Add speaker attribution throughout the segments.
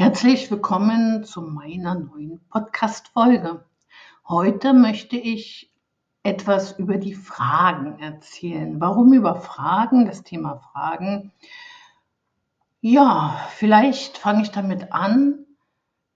Speaker 1: Herzlich willkommen zu meiner neuen Podcast-Folge. Heute möchte ich etwas über die Fragen erzählen. Warum über Fragen? Das Thema Fragen. Ja, vielleicht fange ich damit an,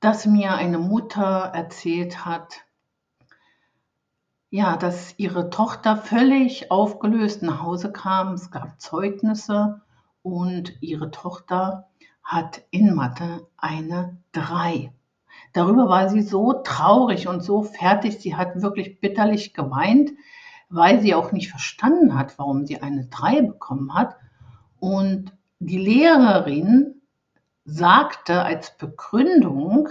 Speaker 1: dass mir eine Mutter erzählt hat, ja, dass ihre Tochter völlig aufgelöst nach Hause kam. Es gab Zeugnisse und ihre Tochter hat in Mathe eine 3. Darüber war sie so traurig und so fertig, sie hat wirklich bitterlich geweint, weil sie auch nicht verstanden hat, warum sie eine 3 bekommen hat. Und die Lehrerin sagte als Begründung,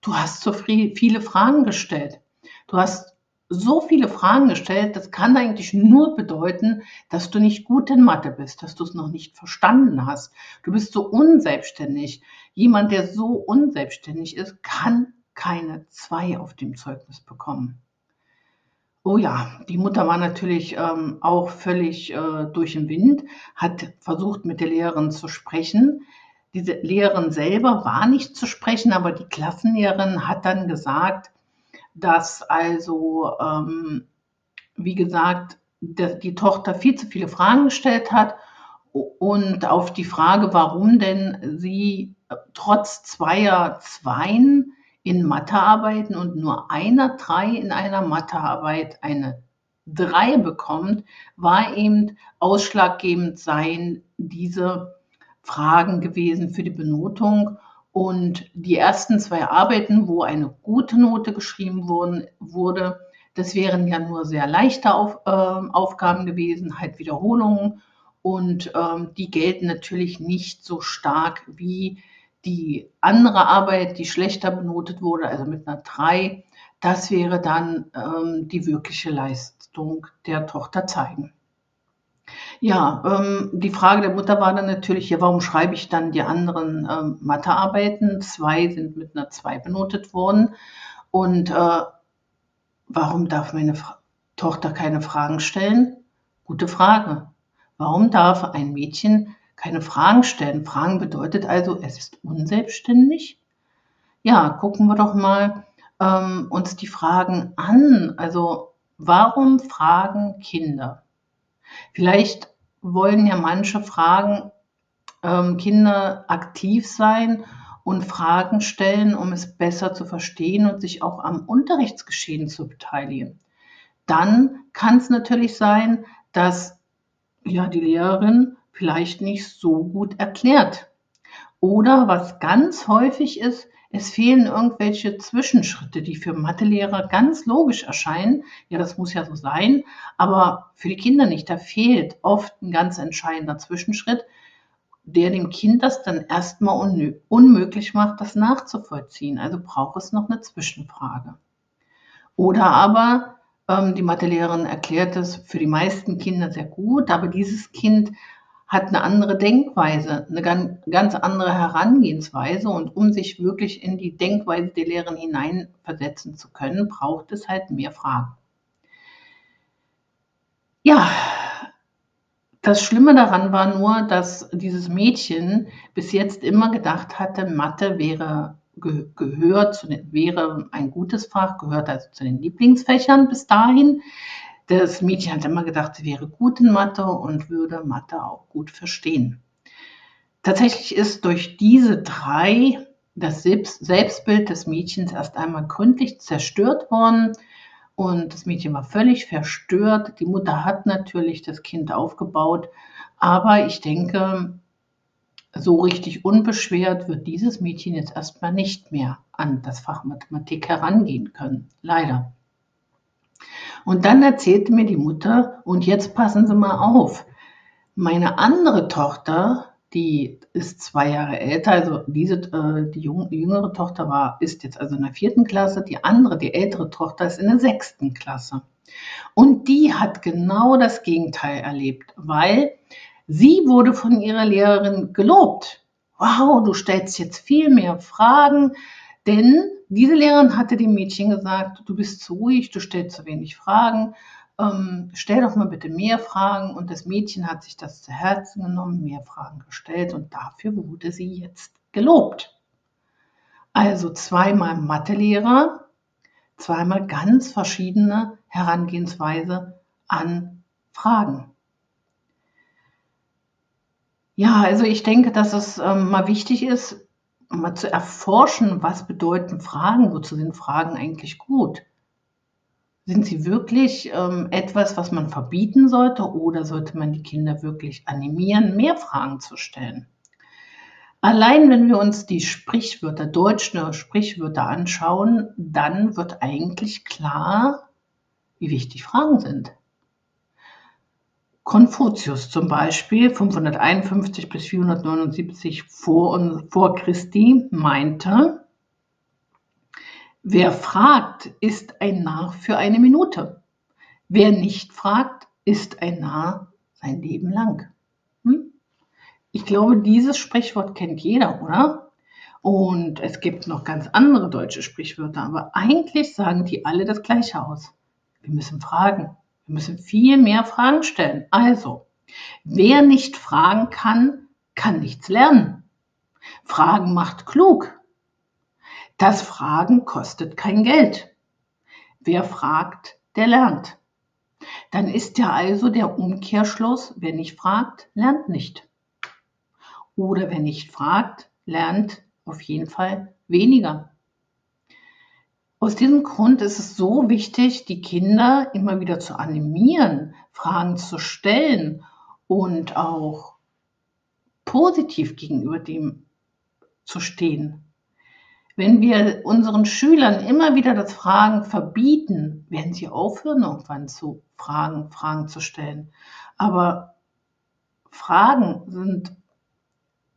Speaker 1: du hast so viele Fragen gestellt. Du hast so viele Fragen gestellt, das kann eigentlich nur bedeuten, dass du nicht gut in Mathe bist, dass du es noch nicht verstanden hast. Du bist so unselbstständig. Jemand, der so unselbstständig ist, kann keine zwei auf dem Zeugnis bekommen. Oh ja, die Mutter war natürlich ähm, auch völlig äh, durch den Wind, hat versucht mit der Lehrerin zu sprechen. Diese Lehrerin selber war nicht zu sprechen, aber die Klassenlehrerin hat dann gesagt, dass also, ähm, wie gesagt, die Tochter viel zu viele Fragen gestellt hat und auf die Frage, warum denn sie äh, trotz zweier Zweien in Mathearbeiten und nur einer Drei in einer Mathearbeit eine Drei bekommt, war eben ausschlaggebend sein diese Fragen gewesen für die Benotung. Und die ersten zwei Arbeiten, wo eine gute Note geschrieben wurden, wurde, das wären ja nur sehr leichte Auf, äh, Aufgaben gewesen, halt Wiederholungen. Und ähm, die gelten natürlich nicht so stark wie die andere Arbeit, die schlechter benotet wurde, also mit einer 3. Das wäre dann ähm, die wirkliche Leistung der Tochter zeigen. Ja, ähm, die Frage der Mutter war dann natürlich, ja, warum schreibe ich dann die anderen ähm, Mathearbeiten? Zwei sind mit einer 2 benotet worden. Und äh, warum darf meine Fra Tochter keine Fragen stellen? Gute Frage. Warum darf ein Mädchen keine Fragen stellen? Fragen bedeutet also, es ist unselbstständig. Ja, gucken wir doch mal ähm, uns die Fragen an. Also, warum fragen Kinder? Vielleicht wollen ja manche Fragen ähm, Kinder aktiv sein und Fragen stellen, um es besser zu verstehen und sich auch am Unterrichtsgeschehen zu beteiligen. Dann kann es natürlich sein, dass ja die Lehrerin vielleicht nicht so gut erklärt. Oder was ganz häufig ist, es fehlen irgendwelche Zwischenschritte, die für Mathelehrer ganz logisch erscheinen. Ja, das muss ja so sein, aber für die Kinder nicht. Da fehlt oft ein ganz entscheidender Zwischenschritt, der dem Kind das dann erstmal unmöglich macht, das nachzuvollziehen. Also braucht es noch eine Zwischenfrage. Oder aber ähm, die Mathelehrerin erklärt es für die meisten Kinder sehr gut, aber dieses Kind hat eine andere Denkweise, eine ganz andere Herangehensweise. Und um sich wirklich in die Denkweise der Lehrerin hineinversetzen zu können, braucht es halt mehr Fragen. Ja, das Schlimme daran war nur, dass dieses Mädchen bis jetzt immer gedacht hatte, Mathe wäre gehört den, wäre ein gutes Fach, gehört also zu den Lieblingsfächern bis dahin. Das Mädchen hat immer gedacht, sie wäre gut in Mathe und würde Mathe auch gut verstehen. Tatsächlich ist durch diese drei das Selbstbild des Mädchens erst einmal gründlich zerstört worden und das Mädchen war völlig verstört. Die Mutter hat natürlich das Kind aufgebaut, aber ich denke, so richtig unbeschwert wird dieses Mädchen jetzt erstmal nicht mehr an das Fach Mathematik herangehen können. Leider. Und dann erzählte mir die Mutter, und jetzt passen Sie mal auf, meine andere Tochter, die ist zwei Jahre älter, also diese, äh, die, die jüngere Tochter war, ist jetzt also in der vierten Klasse, die andere, die ältere Tochter ist in der sechsten Klasse. Und die hat genau das Gegenteil erlebt, weil sie wurde von ihrer Lehrerin gelobt. Wow, du stellst jetzt viel mehr Fragen, denn diese Lehrerin hatte dem Mädchen gesagt, du bist zu ruhig, du stellst zu wenig Fragen, ähm, stell doch mal bitte mehr Fragen. Und das Mädchen hat sich das zu Herzen genommen, mehr Fragen gestellt und dafür wurde sie jetzt gelobt. Also zweimal Mathelehrer, zweimal ganz verschiedene Herangehensweise an Fragen. Ja, also ich denke, dass es ähm, mal wichtig ist, mal zu erforschen, was bedeuten Fragen, wozu sind Fragen eigentlich gut? Sind sie wirklich ähm, etwas, was man verbieten sollte oder sollte man die Kinder wirklich animieren, mehr Fragen zu stellen? Allein wenn wir uns die Sprichwörter, deutsche Sprichwörter anschauen, dann wird eigentlich klar, wie wichtig Fragen sind. Konfuzius zum Beispiel, 551 bis 479 vor, vor Christi, meinte, wer fragt, ist ein Narr für eine Minute. Wer nicht fragt, ist ein Narr sein Leben lang. Hm? Ich glaube, dieses Sprichwort kennt jeder, oder? Und es gibt noch ganz andere deutsche Sprichwörter, aber eigentlich sagen die alle das Gleiche aus. Wir müssen fragen. Wir müssen viel mehr Fragen stellen. Also, wer nicht fragen kann, kann nichts lernen. Fragen macht klug. Das Fragen kostet kein Geld. Wer fragt, der lernt. Dann ist ja also der Umkehrschluss, wer nicht fragt, lernt nicht oder wer nicht fragt, lernt auf jeden Fall weniger. Aus diesem Grund ist es so wichtig, die Kinder immer wieder zu animieren, Fragen zu stellen und auch positiv gegenüber dem zu stehen. Wenn wir unseren Schülern immer wieder das Fragen verbieten, werden sie aufhören, irgendwann zu fragen, Fragen zu stellen. Aber Fragen sind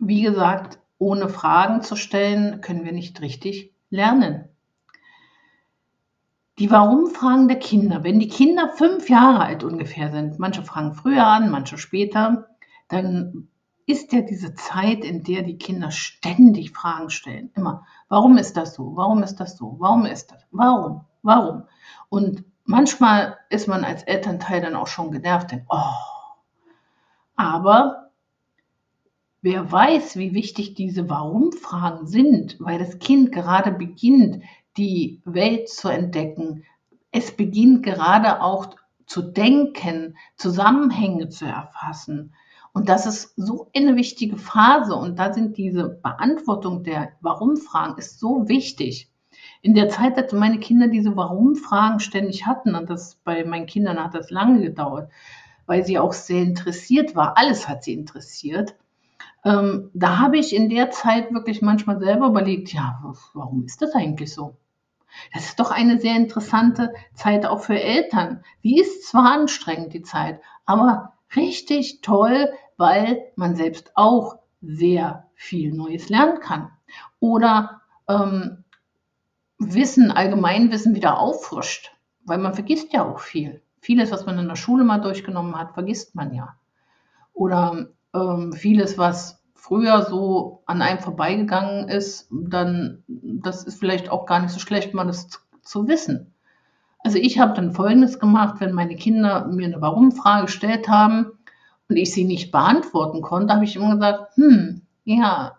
Speaker 1: wie gesagt, ohne Fragen zu stellen, können wir nicht richtig lernen. Die Warum-Fragen der Kinder. Wenn die Kinder fünf Jahre alt ungefähr sind, manche fragen früher an, manche später, dann ist ja diese Zeit, in der die Kinder ständig Fragen stellen. Immer, warum ist das so? Warum ist das so? Warum ist das? Warum? Warum? Und manchmal ist man als Elternteil dann auch schon genervt, denkt, oh. Aber Wer weiß, wie wichtig diese Warum-Fragen sind, weil das Kind gerade beginnt, die Welt zu entdecken. Es beginnt gerade auch zu denken, Zusammenhänge zu erfassen. Und das ist so eine wichtige Phase. Und da sind diese Beantwortung der Warum-Fragen ist so wichtig. In der Zeit, als meine Kinder diese Warum-Fragen ständig hatten, und das bei meinen Kindern hat das lange gedauert, weil sie auch sehr interessiert war. Alles hat sie interessiert. Ähm, da habe ich in der Zeit wirklich manchmal selber überlegt, ja, warum ist das eigentlich so? Das ist doch eine sehr interessante Zeit auch für Eltern. Die ist zwar anstrengend, die Zeit, aber richtig toll, weil man selbst auch sehr viel Neues lernen kann. Oder ähm, Wissen, Allgemeinwissen wieder auffrischt, weil man vergisst ja auch viel. Vieles, was man in der Schule mal durchgenommen hat, vergisst man ja. Oder ähm, vieles, was früher so an einem vorbeigegangen ist, dann das ist vielleicht auch gar nicht so schlecht, mal das zu, zu wissen. Also ich habe dann Folgendes gemacht, wenn meine Kinder mir eine Warum-Frage gestellt haben und ich sie nicht beantworten konnte, habe ich immer gesagt, hm, ja,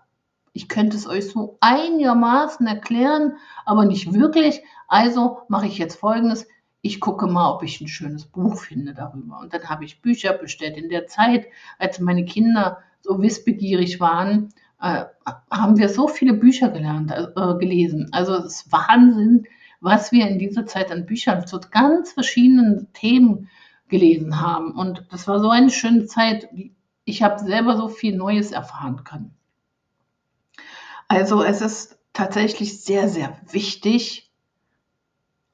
Speaker 1: ich könnte es euch so einigermaßen erklären, aber nicht wirklich. Also mache ich jetzt Folgendes ich gucke mal, ob ich ein schönes Buch finde darüber. Und dann habe ich Bücher bestellt. In der Zeit, als meine Kinder so wissbegierig waren, äh, haben wir so viele Bücher gelernt, äh, gelesen. Also es ist Wahnsinn, was wir in dieser Zeit an Büchern zu ganz verschiedenen Themen gelesen haben. Und das war so eine schöne Zeit. Ich habe selber so viel Neues erfahren können. Also es ist tatsächlich sehr, sehr wichtig,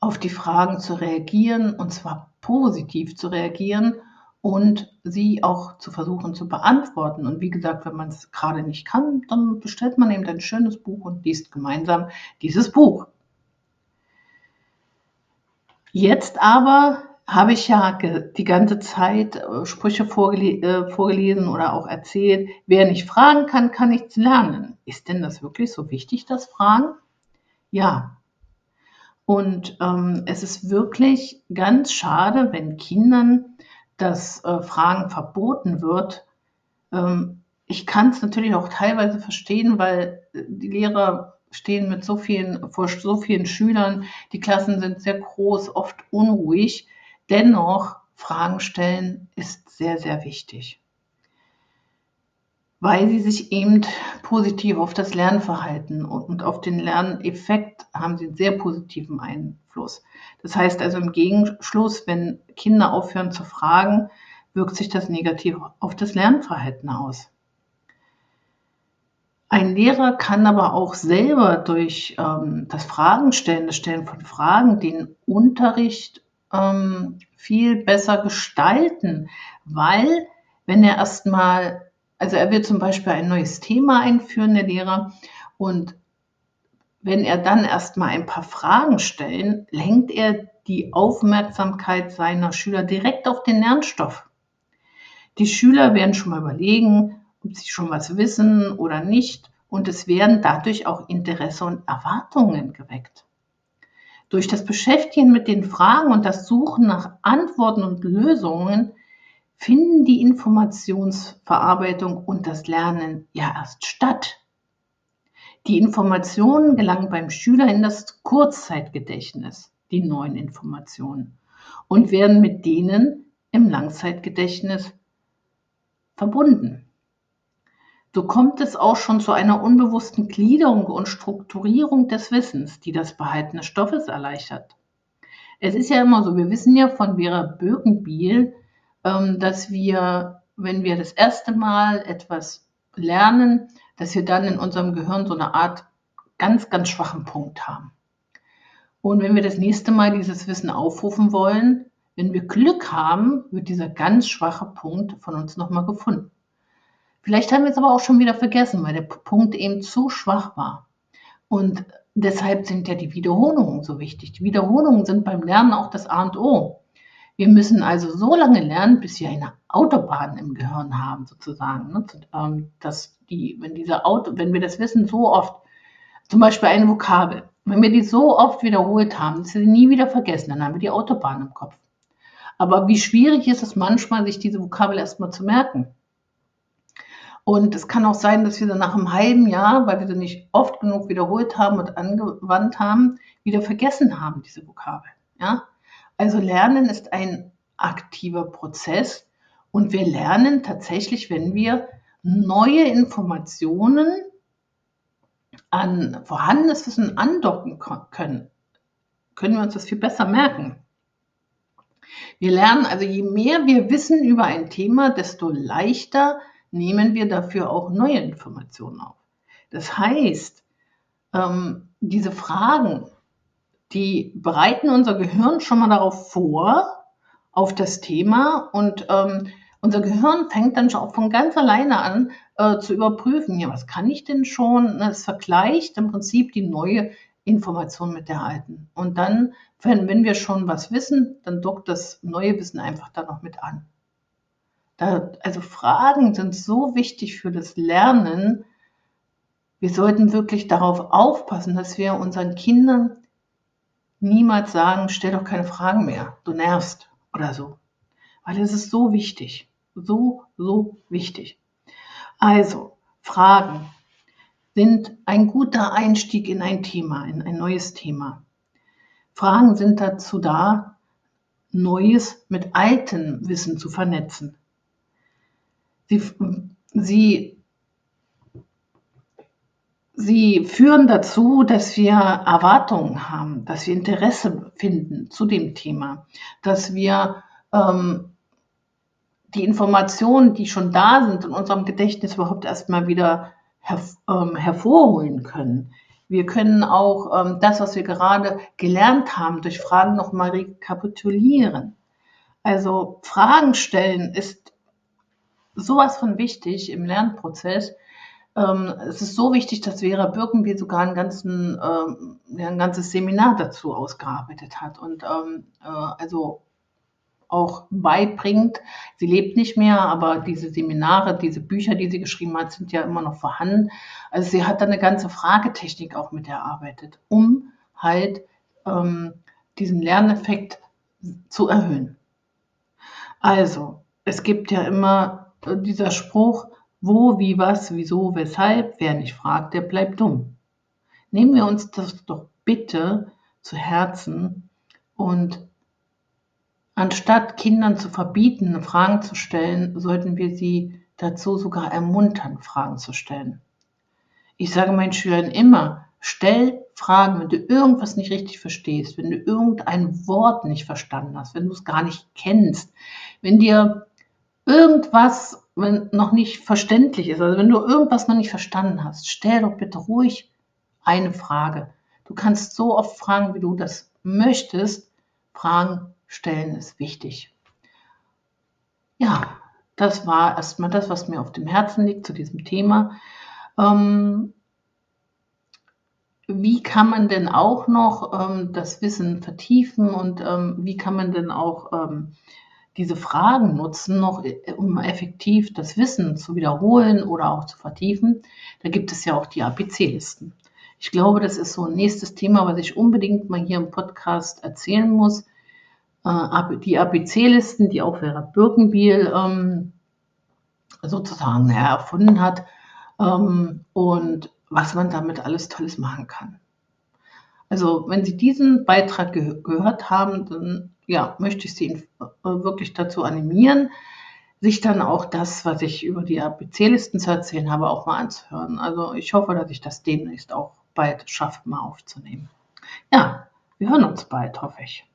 Speaker 1: auf die Fragen zu reagieren und zwar positiv zu reagieren und sie auch zu versuchen zu beantworten. Und wie gesagt, wenn man es gerade nicht kann, dann bestellt man eben ein schönes Buch und liest gemeinsam dieses Buch. Jetzt aber habe ich ja die ganze Zeit äh, Sprüche vorgele äh, vorgelesen oder auch erzählt, wer nicht fragen kann, kann nichts lernen. Ist denn das wirklich so wichtig, das Fragen? Ja, und ähm, es ist wirklich ganz schade, wenn Kindern das äh, Fragen verboten wird. Ähm, ich kann es natürlich auch teilweise verstehen, weil äh, die Lehrer stehen mit so vielen, vor so vielen Schülern, die Klassen sind sehr groß, oft unruhig. Dennoch, Fragen stellen ist sehr, sehr wichtig weil sie sich eben positiv auf das Lernverhalten und auf den Lerneffekt haben sie einen sehr positiven Einfluss. Das heißt also im Gegenschluss, wenn Kinder aufhören zu fragen, wirkt sich das negativ auf das Lernverhalten aus. Ein Lehrer kann aber auch selber durch ähm, das Fragenstellen, das Stellen von Fragen, den Unterricht ähm, viel besser gestalten, weil wenn er erstmal also er wird zum Beispiel ein neues Thema einführen, der Lehrer, und wenn er dann erstmal ein paar Fragen stellt, lenkt er die Aufmerksamkeit seiner Schüler direkt auf den Lernstoff. Die Schüler werden schon mal überlegen, ob sie schon was wissen oder nicht, und es werden dadurch auch Interesse und Erwartungen geweckt. Durch das Beschäftigen mit den Fragen und das Suchen nach Antworten und Lösungen finden die Informationsverarbeitung und das Lernen ja erst statt. Die Informationen gelangen beim Schüler in das Kurzzeitgedächtnis, die neuen Informationen, und werden mit denen im Langzeitgedächtnis verbunden. So kommt es auch schon zu einer unbewussten Gliederung und Strukturierung des Wissens, die das Behalten des Stoffes erleichtert. Es ist ja immer so, wir wissen ja von Vera Birkenbiel, dass wir, wenn wir das erste Mal etwas lernen, dass wir dann in unserem Gehirn so eine Art ganz, ganz schwachen Punkt haben. Und wenn wir das nächste Mal dieses Wissen aufrufen wollen, wenn wir Glück haben, wird dieser ganz schwache Punkt von uns nochmal gefunden. Vielleicht haben wir es aber auch schon wieder vergessen, weil der Punkt eben zu schwach war. Und deshalb sind ja die Wiederholungen so wichtig. Die Wiederholungen sind beim Lernen auch das A und O. Wir müssen also so lange lernen, bis wir eine Autobahn im Gehirn haben, sozusagen. Ne? Ähm, dass die, wenn diese Auto, wenn wir das Wissen so oft, zum Beispiel eine Vokabel, wenn wir die so oft wiederholt haben, dass wir sie nie wieder vergessen, dann haben wir die Autobahn im Kopf. Aber wie schwierig ist es manchmal, sich diese Vokabel erstmal zu merken? Und es kann auch sein, dass wir dann nach einem halben Jahr, weil wir sie nicht oft genug wiederholt haben und angewandt haben, wieder vergessen haben, diese Vokabel. Ja? Also Lernen ist ein aktiver Prozess und wir lernen tatsächlich, wenn wir neue Informationen an vorhandenes Wissen andocken können, können wir uns das viel besser merken. Wir lernen also, je mehr wir wissen über ein Thema, desto leichter nehmen wir dafür auch neue Informationen auf. Das heißt, ähm, diese Fragen, die bereiten unser Gehirn schon mal darauf vor, auf das Thema und ähm, unser Gehirn fängt dann schon von ganz alleine an äh, zu überprüfen, ja, was kann ich denn schon? Es vergleicht im Prinzip die neue Information mit der alten. Und dann, wenn, wenn wir schon was wissen, dann dockt das neue Wissen einfach da noch mit an. Da, also Fragen sind so wichtig für das Lernen. Wir sollten wirklich darauf aufpassen, dass wir unseren Kindern niemals sagen, stell doch keine Fragen mehr, du nervst oder so. Weil es ist so wichtig, so, so wichtig. Also, Fragen sind ein guter Einstieg in ein Thema, in ein neues Thema. Fragen sind dazu da, Neues mit altem Wissen zu vernetzen. Sie, sie Sie führen dazu, dass wir Erwartungen haben, dass wir Interesse finden zu dem Thema, dass wir ähm, die Informationen, die schon da sind, in unserem Gedächtnis überhaupt erstmal wieder her ähm, hervorholen können. Wir können auch ähm, das, was wir gerade gelernt haben, durch Fragen nochmal rekapitulieren. Also Fragen stellen ist sowas von wichtig im Lernprozess, ähm, es ist so wichtig, dass Vera Birkenbiel sogar einen ganzen, ähm, ein ganzes Seminar dazu ausgearbeitet hat und ähm, äh, also auch beibringt. Sie lebt nicht mehr, aber diese Seminare, diese Bücher, die sie geschrieben hat, sind ja immer noch vorhanden. Also sie hat da eine ganze Fragetechnik auch mit erarbeitet, um halt ähm, diesen Lerneffekt zu erhöhen. Also, es gibt ja immer äh, dieser Spruch, wo, wie, was, wieso, weshalb, wer nicht fragt, der bleibt dumm. Nehmen wir uns das doch bitte zu Herzen und anstatt Kindern zu verbieten, Fragen zu stellen, sollten wir sie dazu sogar ermuntern, Fragen zu stellen. Ich sage meinen Schülern immer, stell Fragen, wenn du irgendwas nicht richtig verstehst, wenn du irgendein Wort nicht verstanden hast, wenn du es gar nicht kennst, wenn dir irgendwas noch nicht verständlich ist, also wenn du irgendwas noch nicht verstanden hast, stell doch bitte ruhig eine Frage. Du kannst so oft fragen, wie du das möchtest. Fragen stellen ist wichtig. Ja, das war erstmal das, was mir auf dem Herzen liegt zu diesem Thema. Ähm, wie kann man denn auch noch ähm, das Wissen vertiefen und ähm, wie kann man denn auch ähm, diese Fragen nutzen, noch äh, um effektiv das Wissen zu wiederholen oder auch zu vertiefen? Da gibt es ja auch die ABC-Listen. Ich glaube, das ist so ein nächstes Thema, was ich unbedingt mal hier im Podcast erzählen muss. Äh, die ABC-Listen, die auch Vera Birkenbiel ähm, sozusagen erfunden hat. Ähm, und was man damit alles Tolles machen kann. Also, wenn Sie diesen Beitrag ge gehört haben, dann ja, möchte ich Sie äh, wirklich dazu animieren, sich dann auch das, was ich über die ABC-Listen zu erzählen habe, auch mal anzuhören. Also, ich hoffe, dass ich das demnächst auch bald schaffe, mal aufzunehmen. Ja, wir hören uns bald, hoffe ich.